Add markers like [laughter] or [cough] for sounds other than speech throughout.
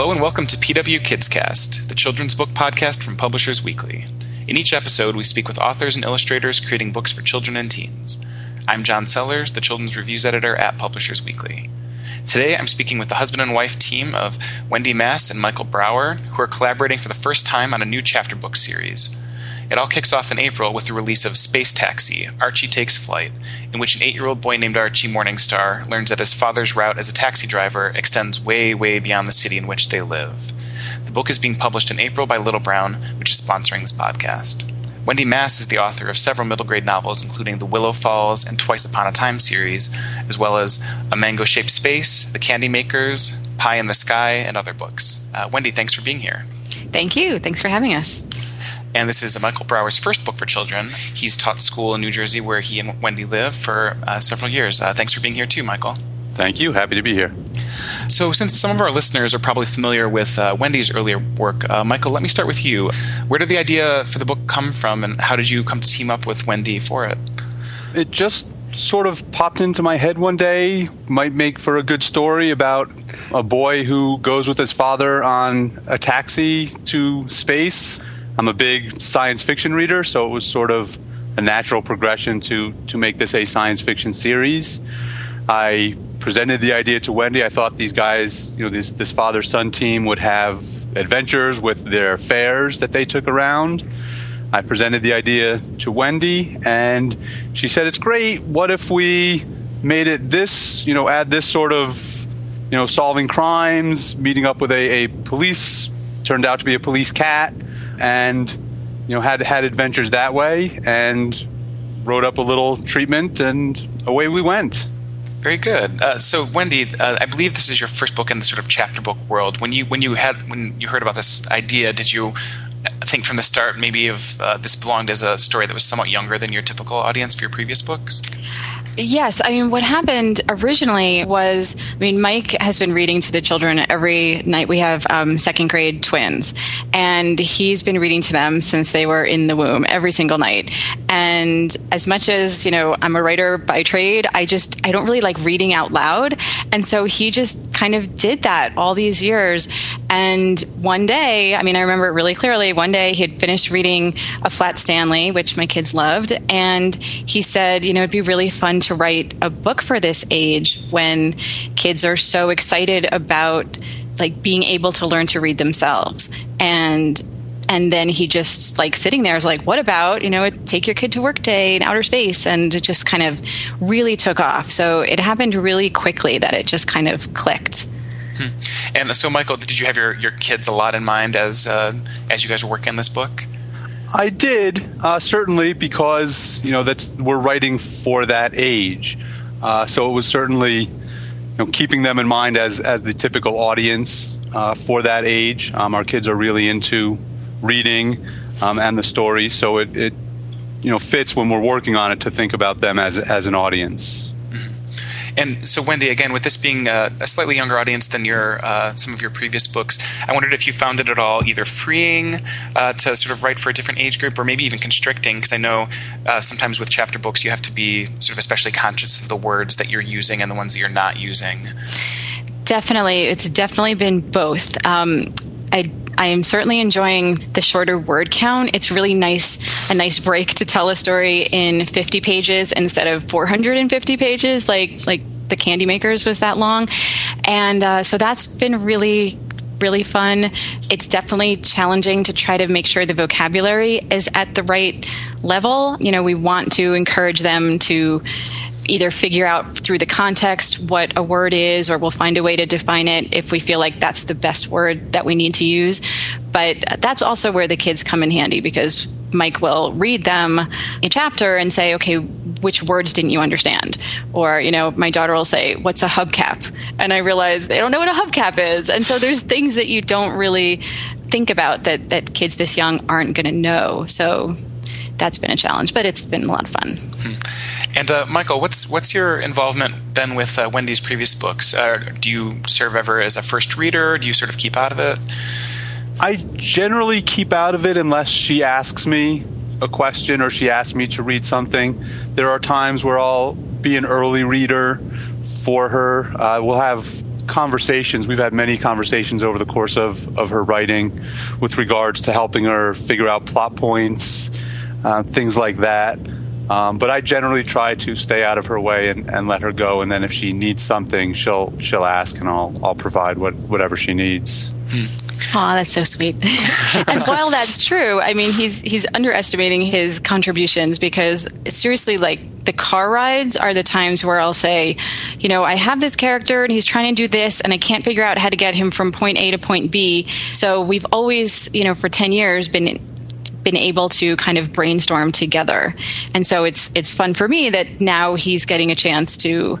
Hello and welcome to PW Kidscast, the children's book podcast from Publishers Weekly. In each episode, we speak with authors and illustrators creating books for children and teens. I'm John Sellers, the children's reviews editor at Publishers Weekly. Today, I'm speaking with the husband and wife team of Wendy Mass and Michael Brawer, who are collaborating for the first time on a new chapter book series. It all kicks off in April with the release of Space Taxi Archie Takes Flight, in which an eight year old boy named Archie Morningstar learns that his father's route as a taxi driver extends way, way beyond the city in which they live. The book is being published in April by Little Brown, which is sponsoring this podcast. Wendy Mass is the author of several middle grade novels, including the Willow Falls and Twice Upon a Time series, as well as A Mango Shaped Space, The Candy Makers, Pie in the Sky, and other books. Uh, Wendy, thanks for being here. Thank you. Thanks for having us and this is Michael Brawer's first book for children. He's taught school in New Jersey where he and Wendy live for uh, several years. Uh, thanks for being here too, Michael. Thank you. Happy to be here. So, since some of our listeners are probably familiar with uh, Wendy's earlier work, uh, Michael, let me start with you. Where did the idea for the book come from, and how did you come to team up with Wendy for it? It just sort of popped into my head one day. Might make for a good story about a boy who goes with his father on a taxi to space I'm a big science fiction reader, so it was sort of a natural progression to to make this a science fiction series. I presented the idea to Wendy. I thought these guys, you know, this this father son team would have adventures with their fares that they took around. I presented the idea to Wendy, and she said, "It's great. What if we made it this? You know, add this sort of, you know, solving crimes, meeting up with a, a police. Turned out to be a police cat." And you know had had adventures that way and wrote up a little treatment and away we went very good. Uh, so, Wendy, uh, I believe this is your first book in the sort of chapter book world. When you when you had when you heard about this idea, did you think from the start maybe of uh, this belonged as a story that was somewhat younger than your typical audience for your previous books? Yes, I mean, what happened originally was, I mean, Mike has been reading to the children every night. We have um, second grade twins, and he's been reading to them since they were in the womb every single night. And as much as you know, I'm a writer by trade, I just I don't really like reading out loud, and so he just kind of did that all these years. And one day, I mean, I remember it really clearly. One day, he had finished reading a Flat Stanley, which my kids loved, and he said, you know, it'd be really fun to write a book for this age when kids are so excited about like being able to learn to read themselves. And and then he just like sitting there was like what about you know take your kid to work day in outer space? And it just kind of really took off. So it happened really quickly that it just kind of clicked hmm. and so michael did you have your, your kids a lot in mind as uh, as you guys were working on this book I did uh, certainly because you know that's we're writing for that age, uh, so it was certainly you know keeping them in mind as as the typical audience uh, for that age. Um, our kids are really into reading um, and the story, so it, it you know fits when we're working on it to think about them as as an audience. And so, Wendy, again, with this being a, a slightly younger audience than your uh, some of your previous books, I wondered if you found it at all either freeing uh, to sort of write for a different age group, or maybe even constricting. Because I know uh, sometimes with chapter books, you have to be sort of especially conscious of the words that you're using and the ones that you're not using. Definitely, it's definitely been both. Um, I I am certainly enjoying the shorter word count. It's really nice, a nice break to tell a story in 50 pages instead of 450 pages, like like the Candy Makers was that long, and uh, so that's been really really fun. It's definitely challenging to try to make sure the vocabulary is at the right level. You know, we want to encourage them to either figure out through the context what a word is, or we'll find a way to define it if we feel like that's the best word that we need to use. But that's also where the kids come in handy because Mike will read them a chapter and say, okay, which words didn't you understand? Or, you know, my daughter will say, what's a hubcap? And I realize they don't know what a hubcap is. And so there's things that you don't really think about that, that kids this young aren't going to know. So that's been a challenge, but it's been a lot of fun. Hmm. And uh, Michael, what's what's your involvement been with uh, Wendy's previous books? Uh, do you serve ever as a first reader? Do you sort of keep out of it? I generally keep out of it unless she asks me a question or she asks me to read something. There are times where I'll be an early reader for her. Uh, we'll have conversations. We've had many conversations over the course of, of her writing with regards to helping her figure out plot points, uh, things like that. Um, but I generally try to stay out of her way and, and let her go. And then if she needs something, she'll she'll ask, and I'll I'll provide what whatever she needs. Oh, that's so sweet. [laughs] and while that's true, I mean, he's he's underestimating his contributions because seriously, like the car rides are the times where I'll say, you know, I have this character and he's trying to do this, and I can't figure out how to get him from point A to point B. So we've always, you know, for ten years been been able to kind of brainstorm together. And so it's it's fun for me that now he's getting a chance to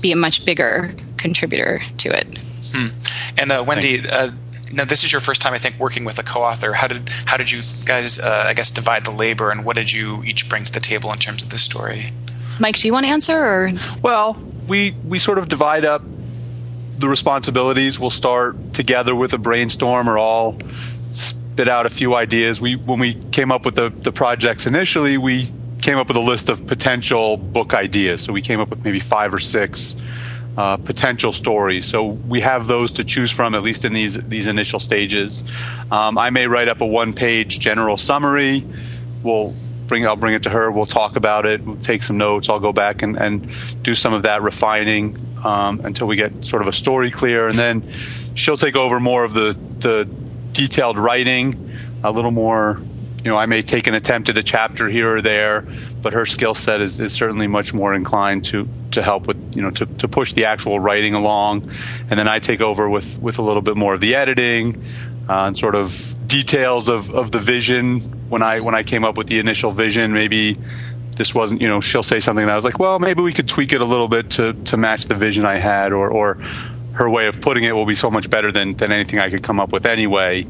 be a much bigger contributor to it. Hmm. And uh, Wendy, uh, now this is your first time, I think, working with a co-author. How did how did you guys, uh, I guess, divide the labor, and what did you each bring to the table in terms of this story? Mike, do you want to answer? Or well, we we sort of divide up the responsibilities. We'll start together with a brainstorm, or all spit out a few ideas. We when we came up with the the projects initially, we came up with a list of potential book ideas. So we came up with maybe five or six uh, potential stories. So we have those to choose from, at least in these these initial stages. Um, I may write up a one page general summary. We'll bring I'll bring it to her. We'll talk about it. We'll take some notes. I'll go back and, and do some of that refining um, until we get sort of a story clear, and then she'll take over more of the the detailed writing, a little more. You know, I may take an attempt at a chapter here or there, but her skill set is, is certainly much more inclined to to help with you know to, to push the actual writing along, and then I take over with with a little bit more of the editing uh, and sort of details of, of the vision. When I when I came up with the initial vision, maybe this wasn't you know she'll say something and I was like, well, maybe we could tweak it a little bit to to match the vision I had, or or her way of putting it will be so much better than, than anything I could come up with anyway.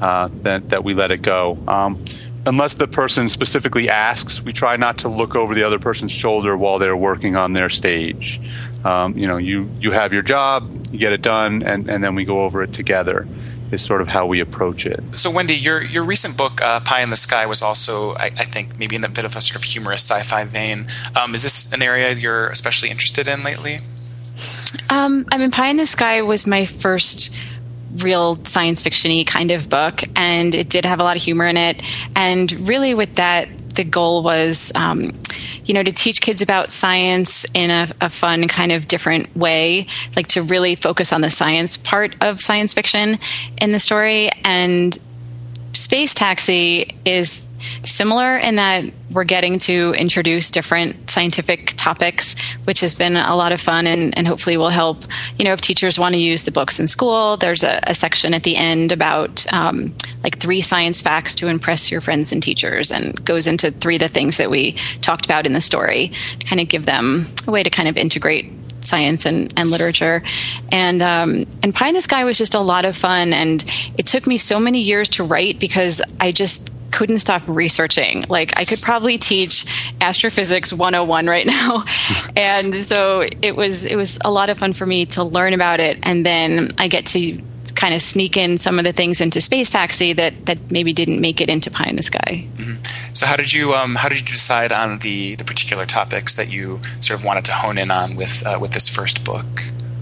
Uh, that that we let it go. Um, unless the person specifically asks, we try not to look over the other person's shoulder while they're working on their stage. Um, you know, you you have your job, you get it done, and, and then we go over it together. Is sort of how we approach it. So, Wendy, your your recent book, uh, "Pie in the Sky," was also, I, I, think, maybe in a bit of a sort of humorous sci-fi vein. Um, is this an area you're especially interested in lately? Um, I mean, Pie in the Sky was my first real science fictiony kind of book, and it did have a lot of humor in it. And really, with that, the goal was, um, you know, to teach kids about science in a, a, fun, kind of different way, like to really focus on the science part of science fiction in the story. And Space Taxi is similar in that we're getting to introduce different scientific topics, which has been a lot of fun and, and hopefully will help. You know, if teachers want to use the books in school, there's a, a section at the end about um, like three science facts to impress your friends and teachers, and goes into three of the things that we talked about in the story to kind of give them a way to kind of integrate science and, and literature. And um, and Pie in the Sky was just a lot of fun, and it took me so many years to write because I just couldn't stop researching. Like I could probably teach astrophysics 101 right now. [laughs] and so it was it was a lot of fun for me to learn about it and then I get to kind of sneak in some of the things into Space Taxi that that maybe didn't make it into Pie in the Sky. Mm-hmm. So how did you um, how did you decide on the the particular topics that you sort of wanted to hone in on with uh, with this first book?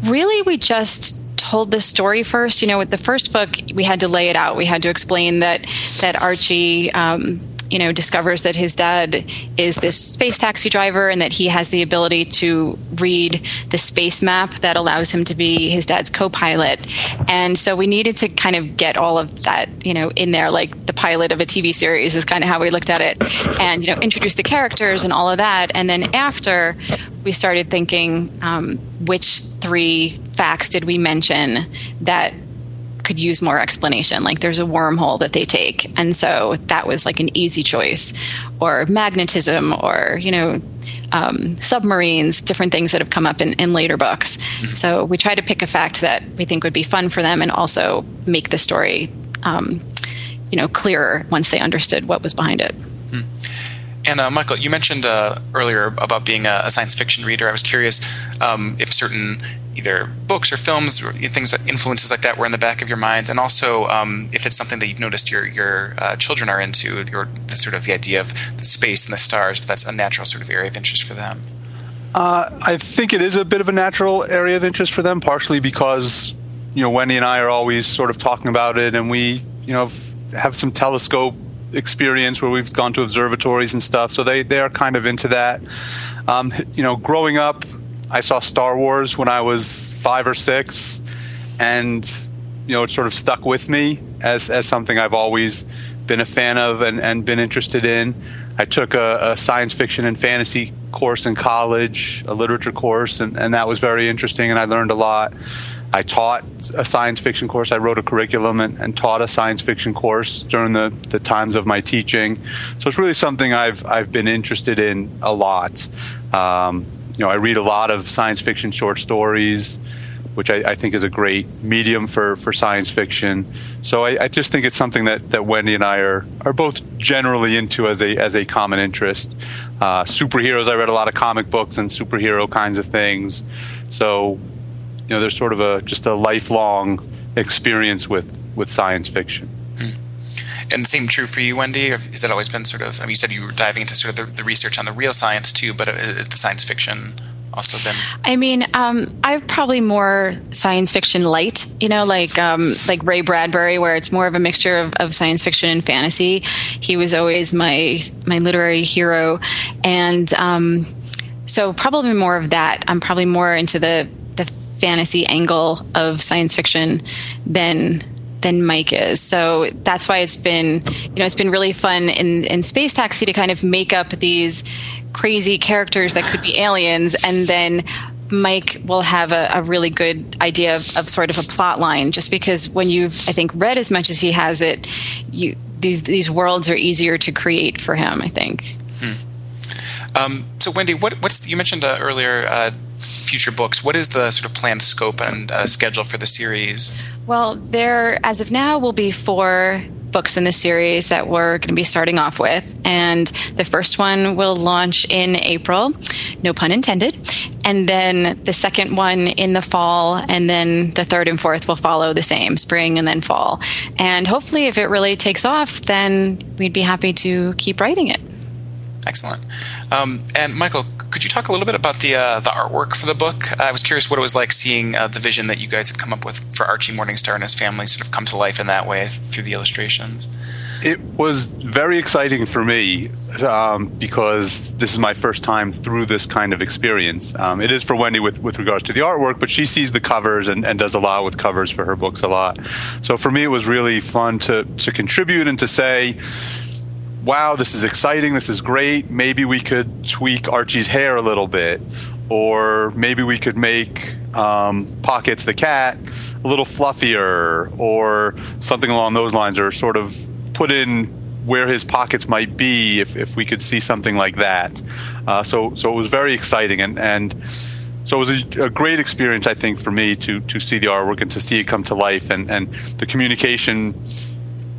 Really, we just told this story first. You know, with the first book, we had to lay it out. We had to explain that that Archie. Um, you know, discovers that his dad is this space taxi driver and that he has the ability to read the space map that allows him to be his dad's co-pilot. And so we needed to kind of get all of that, you know, in there, like the pilot of a TV series is kind of how we looked at it, and you know, introduce the characters and all of that. And then after, we started thinking um, which three facts did we mention that could use more explanation. Like there's a wormhole that they take. And so that was like an easy choice. Or magnetism, or, you know, um, submarines, different things that have come up in, in later books. Mm-hmm. So we try to pick a fact that we think would be fun for them and also make the story, um, you know, clearer once they understood what was behind it. Mm-hmm. And uh, Michael, you mentioned uh, earlier about being a, a, science fiction reader. I was curious um, if certain either books or films or things like influences like that were in the back of your mind, and also um, if it's something that you've noticed your your uh, children are into, your the sort of the idea of the space and the stars. If that's a natural sort of area of interest for them. Uh, I think it is a bit of a natural area of interest for them, partially because you know Wendy and I are always sort of talking about it, and we you know have some telescope experience where we've gone to observatories and stuff. So they they are kind of into that. Um, you know, growing up, I saw Star Wars when I was five or six, and you know it sort of stuck with me as as something I've always been a fan of and, and been interested in. I took a, a, science fiction and fantasy course in college, a literature course, and, and that was very interesting, and I learned a lot. I taught a science fiction course. I wrote a curriculum and, and taught a science fiction course during the, the times of my teaching. So it's really something I've I've been interested in a lot. Um, you know, I read a lot of science fiction short stories which I, I, think is a great medium for, for science fiction. So I, I, just think it's something that, that Wendy and I are, are both generally into as a as a common interest. Uh, superheroes, I read a lot of comic books and superhero kinds of things. So, you know, there's sort of a just a lifelong experience with, with science fiction. Hmm. And the same true for you, Wendy? Or has that always been sort of? I mean, you said you were diving into sort of the, the research on the real science too, but is the science fiction also been? I mean, um, I've probably more science fiction light, you know, like um, like Ray Bradbury, where it's more of a mixture of, of science fiction and fantasy. He was always my my literary hero, and um, so probably more of that. I'm probably more into the the fantasy angle of science fiction than than Mike is. So that's why it's been, you know, it's been really fun in, in Space Taxi to kind of make up these crazy characters that could be aliens, and then Mike will have a, a really good idea of, of, sort of a plot line. Just because when you've, I think, read as much as he has it, you these these worlds are easier to create for him. I think. Hmm. Um, so, Wendy, what, what's you mentioned uh, earlier? Uh, future books. What is the sort of planned scope and uh, schedule for the series? Well, there, as of now, will be four books in the series that we're going to be starting off with. And the first one will launch in April, no pun intended. And then the second one in the fall. And then the third and fourth will follow the same spring and then fall. And hopefully, if it really takes off, then we'd be happy to keep writing it. Excellent. Um, and Michael, could you talk a little bit about the uh, the artwork for the book? I was curious what it was like seeing uh, the vision that you guys had come up with for Archie Morningstar and his family sort of come to life in that way through the illustrations. It was very exciting for me um, because this is my first time through this kind of experience. Um, it is for Wendy with, with regards to the artwork, but she sees the covers and, and does a lot with covers for her books a lot. So for me, it was really fun to, to contribute and to say, wow, this is exciting, this is great. Maybe we could tweak Archie's hair a little bit, or maybe we could make um, Pockets the cat a little fluffier, or something along those lines, or sort of put in where his pockets might be if, if we could see something like that. Uh, so so it was very exciting and and. So it was a, a, great experience, I think, for me to to see the artwork and to see it come to life, and, and the communication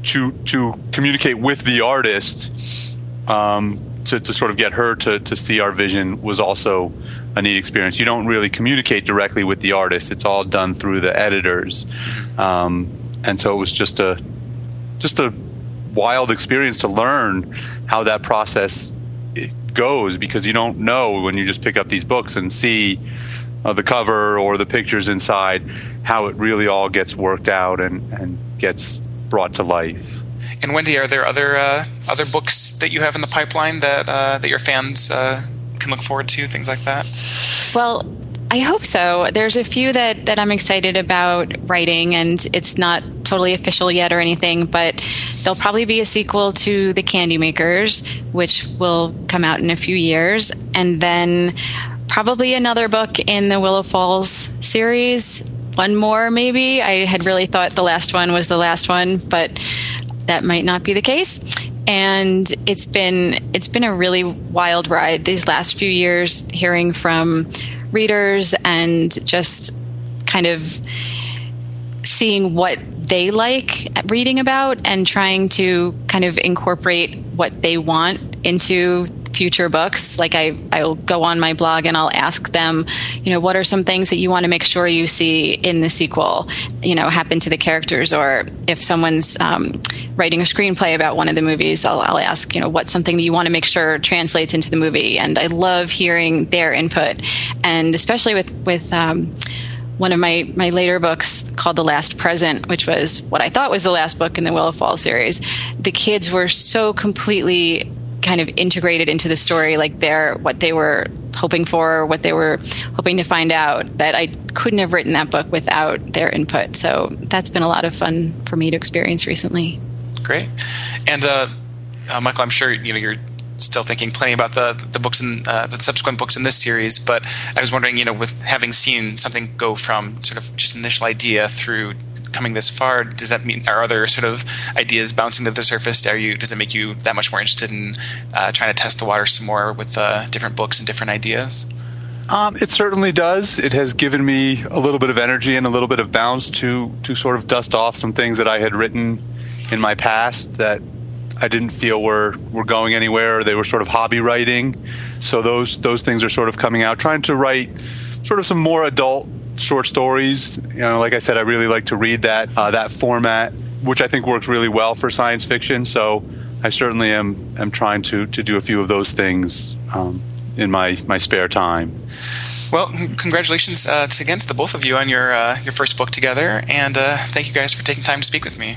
to to communicate with the artist um, to, to sort of get her to, to see our vision was also a neat experience. You don't really communicate directly with the artist; it's all done through the editors, um, and so it was just a just a wild experience to learn how that process goes because you don't know when you just pick up these books and see uh, the cover or the pictures inside how it really all gets worked out and, and gets brought to life. And Wendy, are there other uh, other books that you have in the pipeline that uh, that your fans uh, can look forward to? Things like that. Well, I hope so. There's a few that, that I'm excited about writing, and it's not totally official yet or anything, but there'll probably be a sequel to The Candy Makers, which will come out in a few years, and then probably another book in the Willow Falls series one more, maybe. I had really thought the last one was the last one, but that might not be the case. And it's been it's been a really wild ride these last few years, hearing from readers and just kind of seeing what they like reading about and trying to kind of incorporate what they want into future books. Like I, I'll go on my blog and I'll ask them, you know, what are some things that you want to make sure you see in the sequel, you know, happen to the characters, or if someone's um, writing a screenplay about one of the movies, I'll, I'll ask, you know, what's something that you want to make sure translates into the movie. And I love hearing their input, and especially with with um, one of my, my later books called The Last Present, which was what I thought was the last book in the Willow Fall series, the kids were so completely kind of integrated into the story, like they're what they were hoping for, what they were hoping to find out, that I couldn't have written that book without their input. So that's been a lot of fun for me to experience recently. Great. And uh, uh, Michael, I'm sure you know you're still thinking plenty about the the books and uh, the subsequent books in this series. But I was wondering, you know, with having seen something go from sort of just initial idea through coming this far, does that mean are other sort of ideas bouncing to the surface? Are you does it make you that much more interested in uh, trying to test the water some more with uh, different books and different ideas? Um, it certainly does. It has given me a little bit of energy and a little bit of bounce to to sort of dust off some things that I had written in my past that I didn't feel were were going anywhere. They were sort of hobby writing. So those those things are sort of coming out. Trying to write sort of some more adult short stories. You know, like I said, I really like to read that uh, that format, which I think works really well for science fiction. So I certainly am am trying to to do a few of those things um, in my my spare time. Well, congratulations uh, to, again to the both of you on your uh, your first book together, and uh, thank you guys for taking time to speak with me.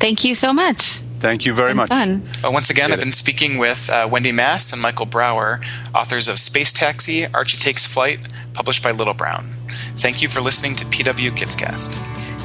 Thank you so much. Thank you very much. Fun. Uh, once again, I've been speaking with uh, Wendy Mass and Michael Brawer, authors of Space Taxi, Archie Takes Flight, published by Little Brown. Thank you for listening to PW Kidscast.